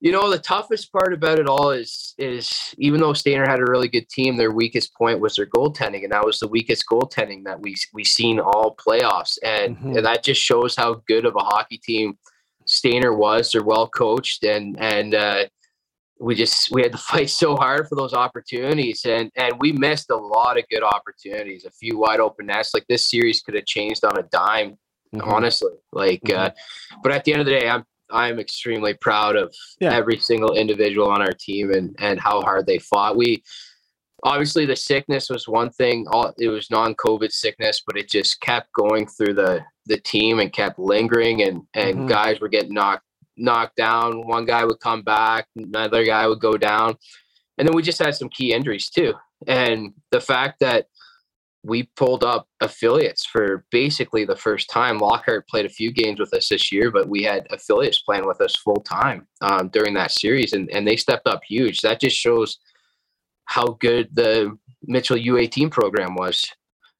you know the toughest part about it all is is even though Stayner had a really good team, their weakest point was their goaltending, and that was the weakest goaltending that we we seen all playoffs, and, mm-hmm. and that just shows how good of a hockey team Stayner was. They're well coached, and and uh, we just we had to fight so hard for those opportunities, and and we missed a lot of good opportunities. A few wide open nets. Like this series could have changed on a dime, mm-hmm. honestly. Like, mm-hmm. uh, but at the end of the day, I'm I'm extremely proud of yeah. every single individual on our team and and how hard they fought. We obviously the sickness was one thing all it was non-covid sickness but it just kept going through the the team and kept lingering and and mm-hmm. guys were getting knocked knocked down one guy would come back another guy would go down and then we just had some key injuries too and the fact that we pulled up affiliates for basically the first time. Lockhart played a few games with us this year, but we had affiliates playing with us full time um, during that series, and, and they stepped up huge. That just shows how good the Mitchell U18 program was.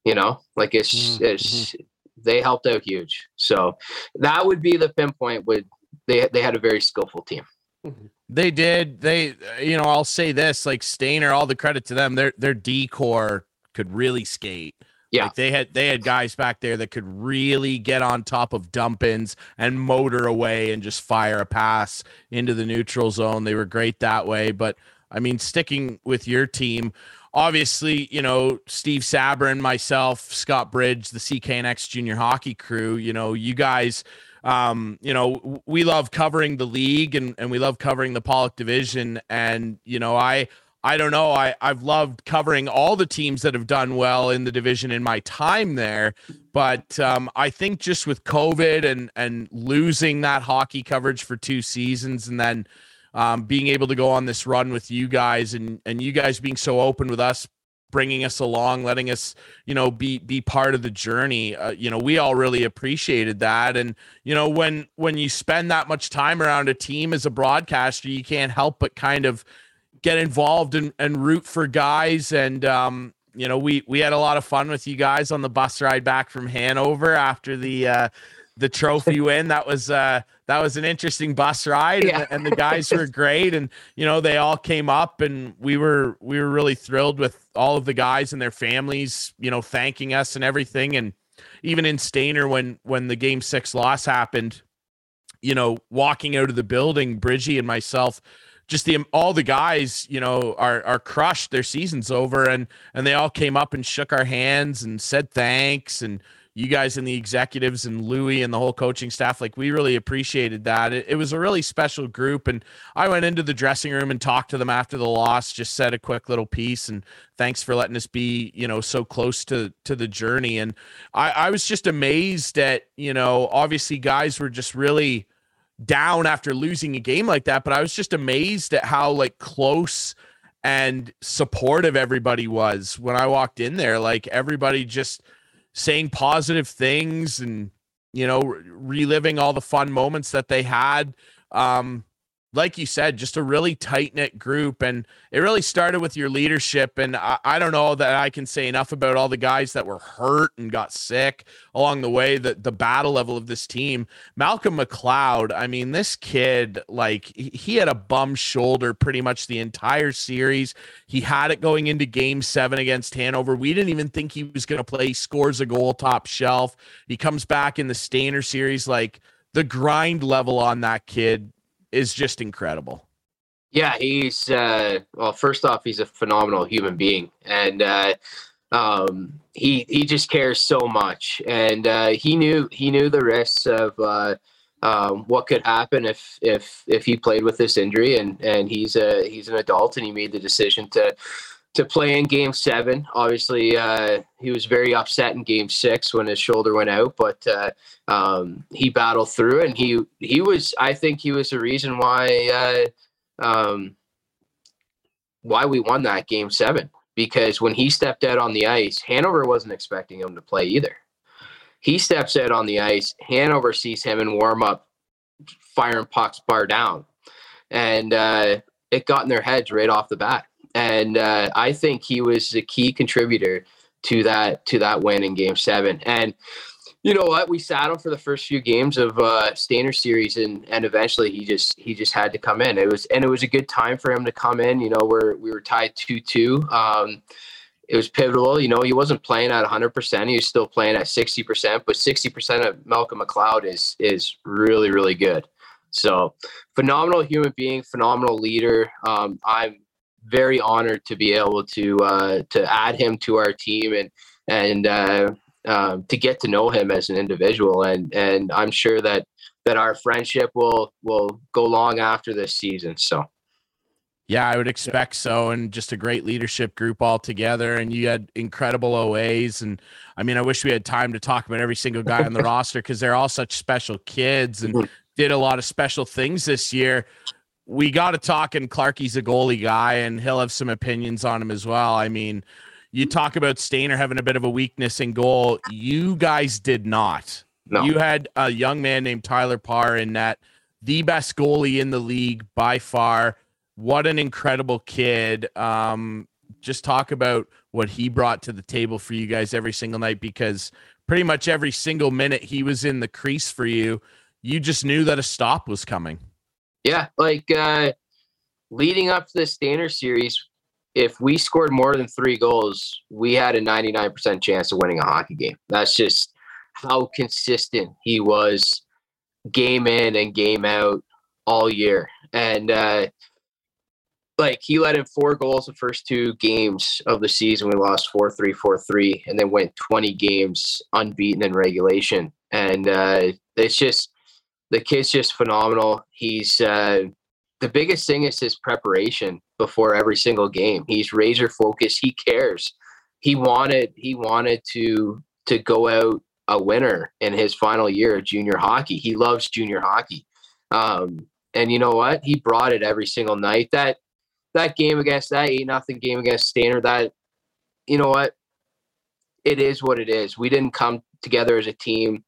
You know, like it's mm-hmm. it's they helped out huge. So that would be the pinpoint. Would they they had a very skillful team. Mm-hmm. They did. They you know I'll say this like Stayner, All the credit to them. Their their D corps could really skate. Yeah, like they had they had guys back there that could really get on top of dump-ins and motor away and just fire a pass into the neutral zone. They were great that way, but I mean, sticking with your team, obviously, you know, Steve Sabrin, myself, Scott Bridge, the CKNX junior hockey crew, you know, you guys, um, you know, we love covering the league and, and we love covering the Pollock division. And, you know, I, I don't know. I, I've loved covering all the teams that have done well in the division in my time there. But um, I think just with COVID and and losing that hockey coverage for two seasons and then um, being able to go on this run with you guys and and you guys being so open with us bringing us along letting us you know be be part of the journey uh, you know we all really appreciated that and you know when when you spend that much time around a team as a broadcaster you can't help but kind of get involved and, and root for guys and um you know we we had a lot of fun with you guys on the bus ride back from hanover after the uh the trophy win. That was uh that was an interesting bus ride yeah. and, and, the guys were great and you know they all came up and we were we were really thrilled with all of the guys and their families, you know, thanking us and everything and even in Stayner when when the game 6 loss happened, you know, walking out of the building, Bridgie and myself just the all the guys, you know, are are crushed. Their season's over, and and they all came up and shook our hands and said thanks, and you guys and the executives and Louis and the whole coaching staff, like we really appreciated that. It, it, was a really special group. And I went into the dressing room and talked to them after the loss, just said a quick little piece and thanks for letting us be, you know, so close to to the journey. And I, I was just amazed that, you know, obviously guys were just really down after losing a game like that, but I was just amazed at how like close and supportive everybody was when I walked in there. Like everybody just saying positive things and you know reliving all the fun moments that they had um like you said, just a really tight knit group. And it really started with your leadership. And I, I, don't know that I can say enough about all the guys that were hurt and got sick along the way, the, the battle level of this team. Malcolm McLeod, I mean, this kid, like, he had a bum shoulder pretty much the entire series. He had it going into game seven against Hanover. We didn't even think he was going to play. He scores a goal top shelf. He comes back in the Stayner series. Like, the grind level on that kid is just incredible. Yeah, he's uh, well. First off, he's a phenomenal human being, and uh, um, he he just cares so much. And uh, he knew he knew the risks of uh, um, what could happen if if if he played with this injury. And and he's a he's an adult, and he made the decision to to play in game seven. Obviously, uh, he was very upset in game six when his shoulder went out, but uh, um, he battled through and he he was I think he was the reason why uh, um, why we won that game seven because when he stepped out on the ice, Hanover wasn't expecting him to play either. He steps out on the ice, Hanover sees him in warm up, firing pucks bar down, and uh, it got in their heads right off the bat and uh, I think he was a key contributor to that to that win in Game Seven. And you know what? We sat him for the first few games of uh, Stayner series, and and eventually he just he just had to come in. It was and it was a good time for him to come in. You know, we're we were tied two two. Um, it was pivotal. You know, he wasn't playing at 100%. He was still playing at 60%, but 60% of Malcolm McLeod is is really really good. So, phenomenal human being, phenomenal leader. Um, I'm very honored to be able to uh, to add him to our team and and uh, um, to get to know him as an individual. And and I'm sure that that our friendship will will go long after this season. So. Yeah, I would expect so. And just a great leadership group all together. And you had incredible OAs. And I mean, I wish we had time to talk about every single guy on the roster because they're all such special kids and mm-hmm. did a lot of special things this year we got to talk, and Clarky's a goalie guy, and he'll have some opinions on him as well. I mean, you talk about Stayner having a bit of a weakness in goal. You guys did not. No. You had a young man named Tyler Parr in that, the best goalie in the league by far. What an incredible kid. Um, just talk about what he brought to the table for you guys every single night because pretty much every single minute he was in the crease for you, you just knew that a stop was coming. Yeah, like uh, leading up to the Stayner series, if we scored more than three goals, we had a 99% chance of winning a hockey game. That's just how consistent he was game in and game out all year. And uh, like he let in four goals the first two games of the season. We lost 4 3, 4 3, and then went 20 games unbeaten in regulation. And uh, it's just, the kid's just phenomenal. He's uh, the biggest thing is his preparation before every single game. He's razor focused. He cares. He wanted he wanted to to go out a winner in his final year of junior hockey. He loves junior hockey. Um, and you know what? He brought it every single night. That that game against that eight nothing game against Stayner, that you know what? It is what it is. We didn't come together as a team.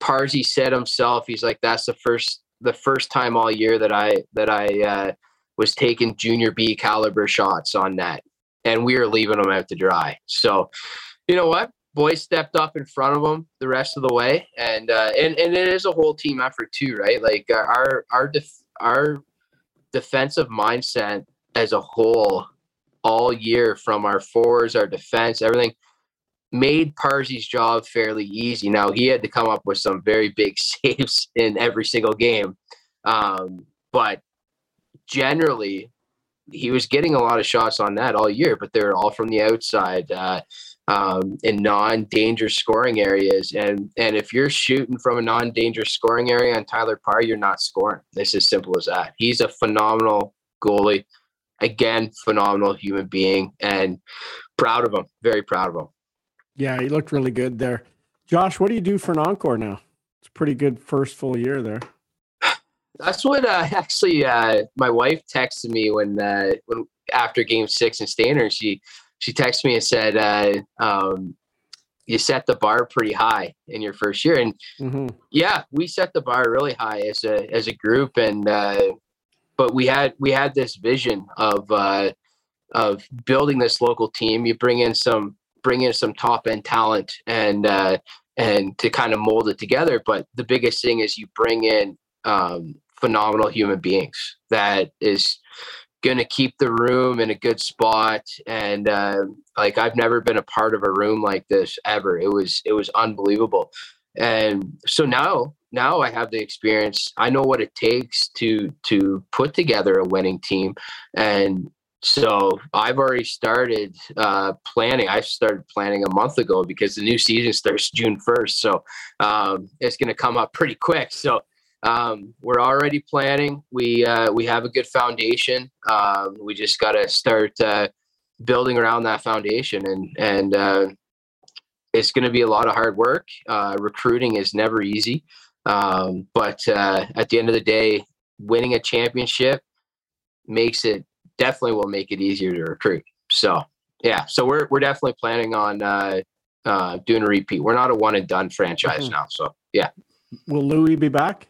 Parzy said himself, he's like, that's the first the first time all year that I that I uh, was taking junior B caliber shots on net, and we were leaving them out to dry. So, you know what? Boys stepped up in front of them the rest of the way, and uh, and and it is a whole team effort too, right? Like uh, our our def- our defensive mindset as a whole all year from our forwards, our defense, everything made Parzy's job fairly easy. Now he had to come up with some very big saves in every single game, um, but generally he was getting a lot of shots on that all year. But they're all from the outside uh, um, in non-dangerous scoring areas, and and if you're shooting from a non-dangerous scoring area on Tyler Parr, you're not scoring. It's as simple as that. He's a phenomenal goalie. Again, phenomenal human being, and proud of him. Very proud of him. Yeah, he looked really good there. Josh, what do you do for an encore now? It's a pretty good first full year there. That's what uh, actually uh, my wife texted me when uh, when after Game Six in Stayner. She she texted me and said, uh, um, "You set the bar pretty high in your first year." And mm-hmm. yeah, we set the bar really high as a as a group, and uh, but we had we had this vision of uh, of building this local team. You bring in some bring in some top end talent and uh, and to kind of mold it together. But the biggest thing is you bring in um, phenomenal human beings that is going to keep the room in a good spot. And uh, like i've never been a part of a room like this ever. It was it was unbelievable. And so now now i have the experience. I know what it takes to to put together a winning team. And so I've already started uh, planning. I started planning a month ago because the new season starts June 1st. So um, it's going to come up pretty quick. So um, we're already planning. We uh, we have a good foundation. Um, we just got to start uh, building around that foundation, and and uh, it's going to be a lot of hard work. Uh, recruiting is never easy, um, but uh, at the end of the day, winning a championship makes it definitely will make it easier to recruit. So yeah, so we're we're definitely planning on uh, uh, doing a repeat. We're not a one and done franchise mm-hmm. now. So yeah. Will Louis be back?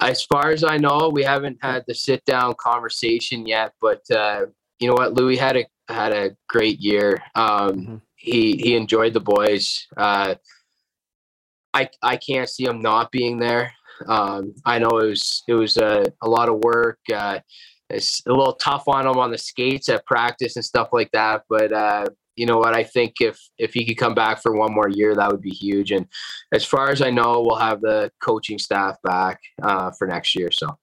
As far as I know, we haven't had the sit down conversation yet. But uh, you know what, Louis had a had a great year. Um, mm-hmm. He he enjoyed the boys. Uh, I I can't see him not being there. Um, I know it was it was a, a lot of work. Uh, it's a little tough on him on the skates at practice and stuff like that. But uh, you know what? I think if if he could come back for one more year, that would be huge. And as far as I know, we'll have the coaching staff back uh, for next year. So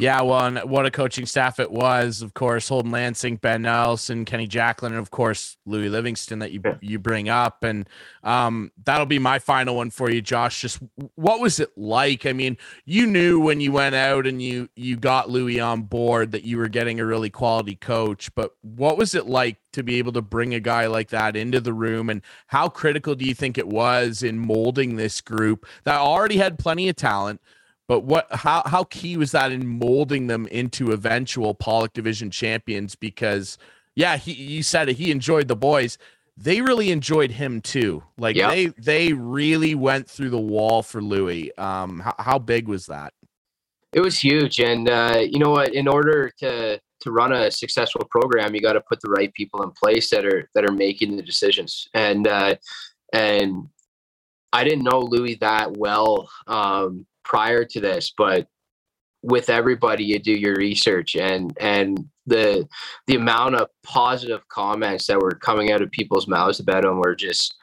yeah, well, and what a coaching staff it was. Of course, Holden Lansing, Ben Nelson, Kenny Jacklin, and of course Louis Livingston that you you bring up, and um, that'll be my final one for you, Josh. Just what was it like? I mean, you knew when you went out and you you got Louis on board that you were getting a really quality coach, but what was it like to be able to bring a guy like that into the room, and how critical do you think it was in molding this group that already had plenty of talent? But what how how key was that in molding them into eventual Pollock division champions? Because yeah, he you said it, he enjoyed the boys. They really enjoyed him too. Like yep. they they really went through the wall for Louis. Um, how, how big was that? It was huge, and uh, you know what? In order to to run a successful program, you got to put the right people in place that are that are making the decisions. And uh, and I didn't know Louis that well um, prior to this, but with everybody you do your research and and the the amount of positive comments that were coming out of people's mouths about him were just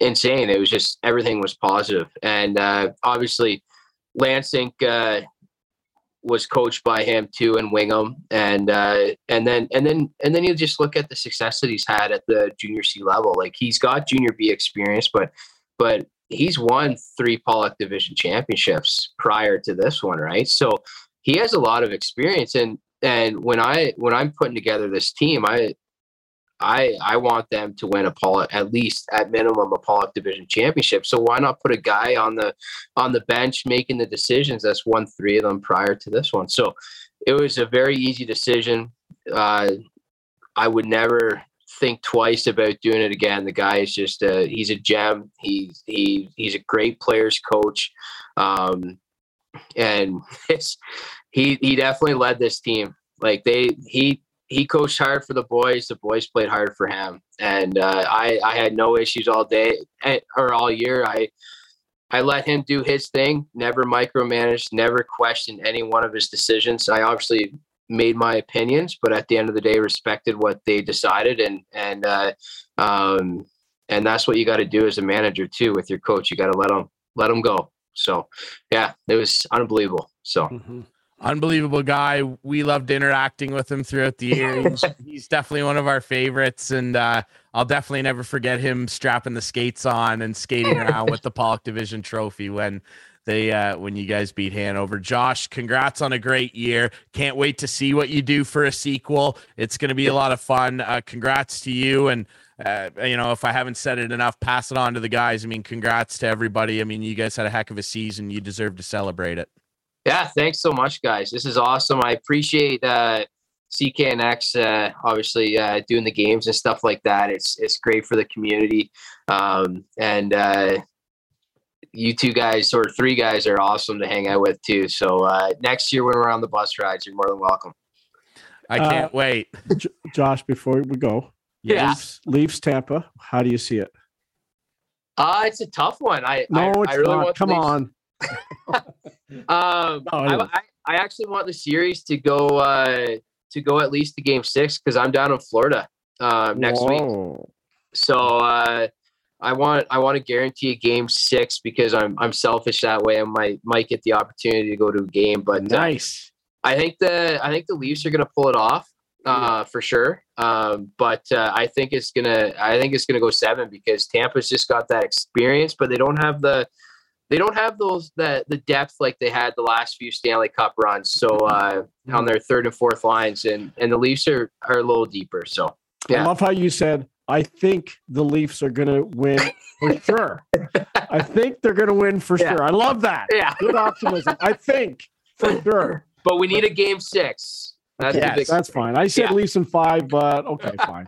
insane. It was just everything was positive, and uh, obviously Lansing uh, was coached by him too, and Wingham, and uh, and then and then and then you just look at the success that he's had at the junior C level. Like he's got junior B experience, but but he's won three Pollock Division championships prior to this one, right? So he has a lot of experience, and and when I when I'm putting together this team, I I I want them to win a Pollock at least at minimum a Pollock Division championship. So why not put a guy on the on the bench making the decisions that's won three of them prior to this one? So it was a very easy decision. Uh, I would never think twice about doing it again. The guy is just a, he's a gem. He's he he's a great players coach, um, and he he definitely led this team. Like they he he coached hard for the boys. The boys played hard for him, and uh, I I had no issues all day eh, or all year. I I let him do his thing. Never micromanaged. Never questioned any one of his decisions. I obviously made my opinions, but at the end of the day, respected what they decided, and and uh, um, and that's what you got to do as a manager too with your coach. You got to let them let them go. So, yeah, it was unbelievable. So. Mm-hmm. Unbelievable guy. We loved interacting with him throughout the year. He's, he's definitely one of our favorites, and uh, I'll definitely never forget him strapping the skates on and skating around with the Pollock Division Trophy when they uh, when you guys beat Hanover. Josh, congrats on a great year. Can't wait to see what you do for a sequel. It's going to be a lot of fun. Uh, congrats to you and. Uh, you know, if I haven't said it enough, pass it on to the guys. I mean, congrats to everybody. I mean, you guys had a heck of a season. You deserve to celebrate it. Yeah, thanks so much, guys. This is awesome. I appreciate uh, CKNX uh, obviously uh, doing the games and stuff like that. It's it's great for the community, um, and uh, you two guys or three guys are awesome to hang out with too. So uh, next year when we're on the bus rides, you're more than welcome. I can't uh, wait. J- Josh, before we go, yeah, Leafs, Leafs Tampa. How do you see it? Uh, it's a tough one. I no, I, it's I really not. Come on. um, no, I, I, actually want the series to go uh, to go at least to game six because I'm down in Florida uh, next Whoa. week. So uh, I want I want to guarantee a game six because I'm I'm selfish that way. I might might get the opportunity to go to a game, but uh, nice. Uh, I think the I think the Leafs are going to pull it off uh, for sure. Um, but uh, I think it's gonna I think it's gonna go seven because Tampa's just got that experience, but they don't have the they don't have those that the depth like they had the last few Stanley Cup runs. So uh, mm-hmm. on their third and fourth lines, and and the Leafs are are a little deeper. So yeah. I love how you said. I think the Leafs are going to win for sure. I think they're going to win for yeah. sure. I love that. Yeah, good optimism. I think for sure. But we need a game six. That's yes, that's fine. I said yeah. Leafs in five, but okay, fine.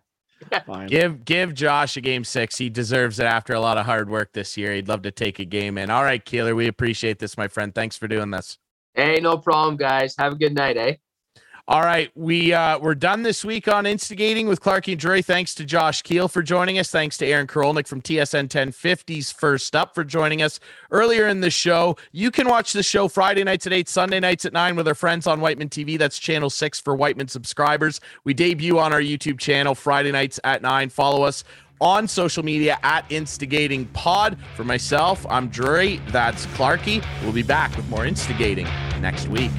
Fine. Give give Josh a game six. He deserves it after a lot of hard work this year. He'd love to take a game in. All right, Keeler, we appreciate this, my friend. Thanks for doing this. Hey, no problem, guys. Have a good night, eh? All right, we uh, we're done this week on instigating with Clarky and Drury. Thanks to Josh Keel for joining us. Thanks to Aaron Karolnik from TSN 1050's First Up for joining us earlier in the show. You can watch the show Friday nights at eight, Sunday nights at nine with our friends on Wightman TV. That's channel six for Wightman subscribers. We debut on our YouTube channel Friday nights at nine. Follow us on social media at Instigating Pod. For myself, I'm Drury. That's Clarky. We'll be back with more instigating next week.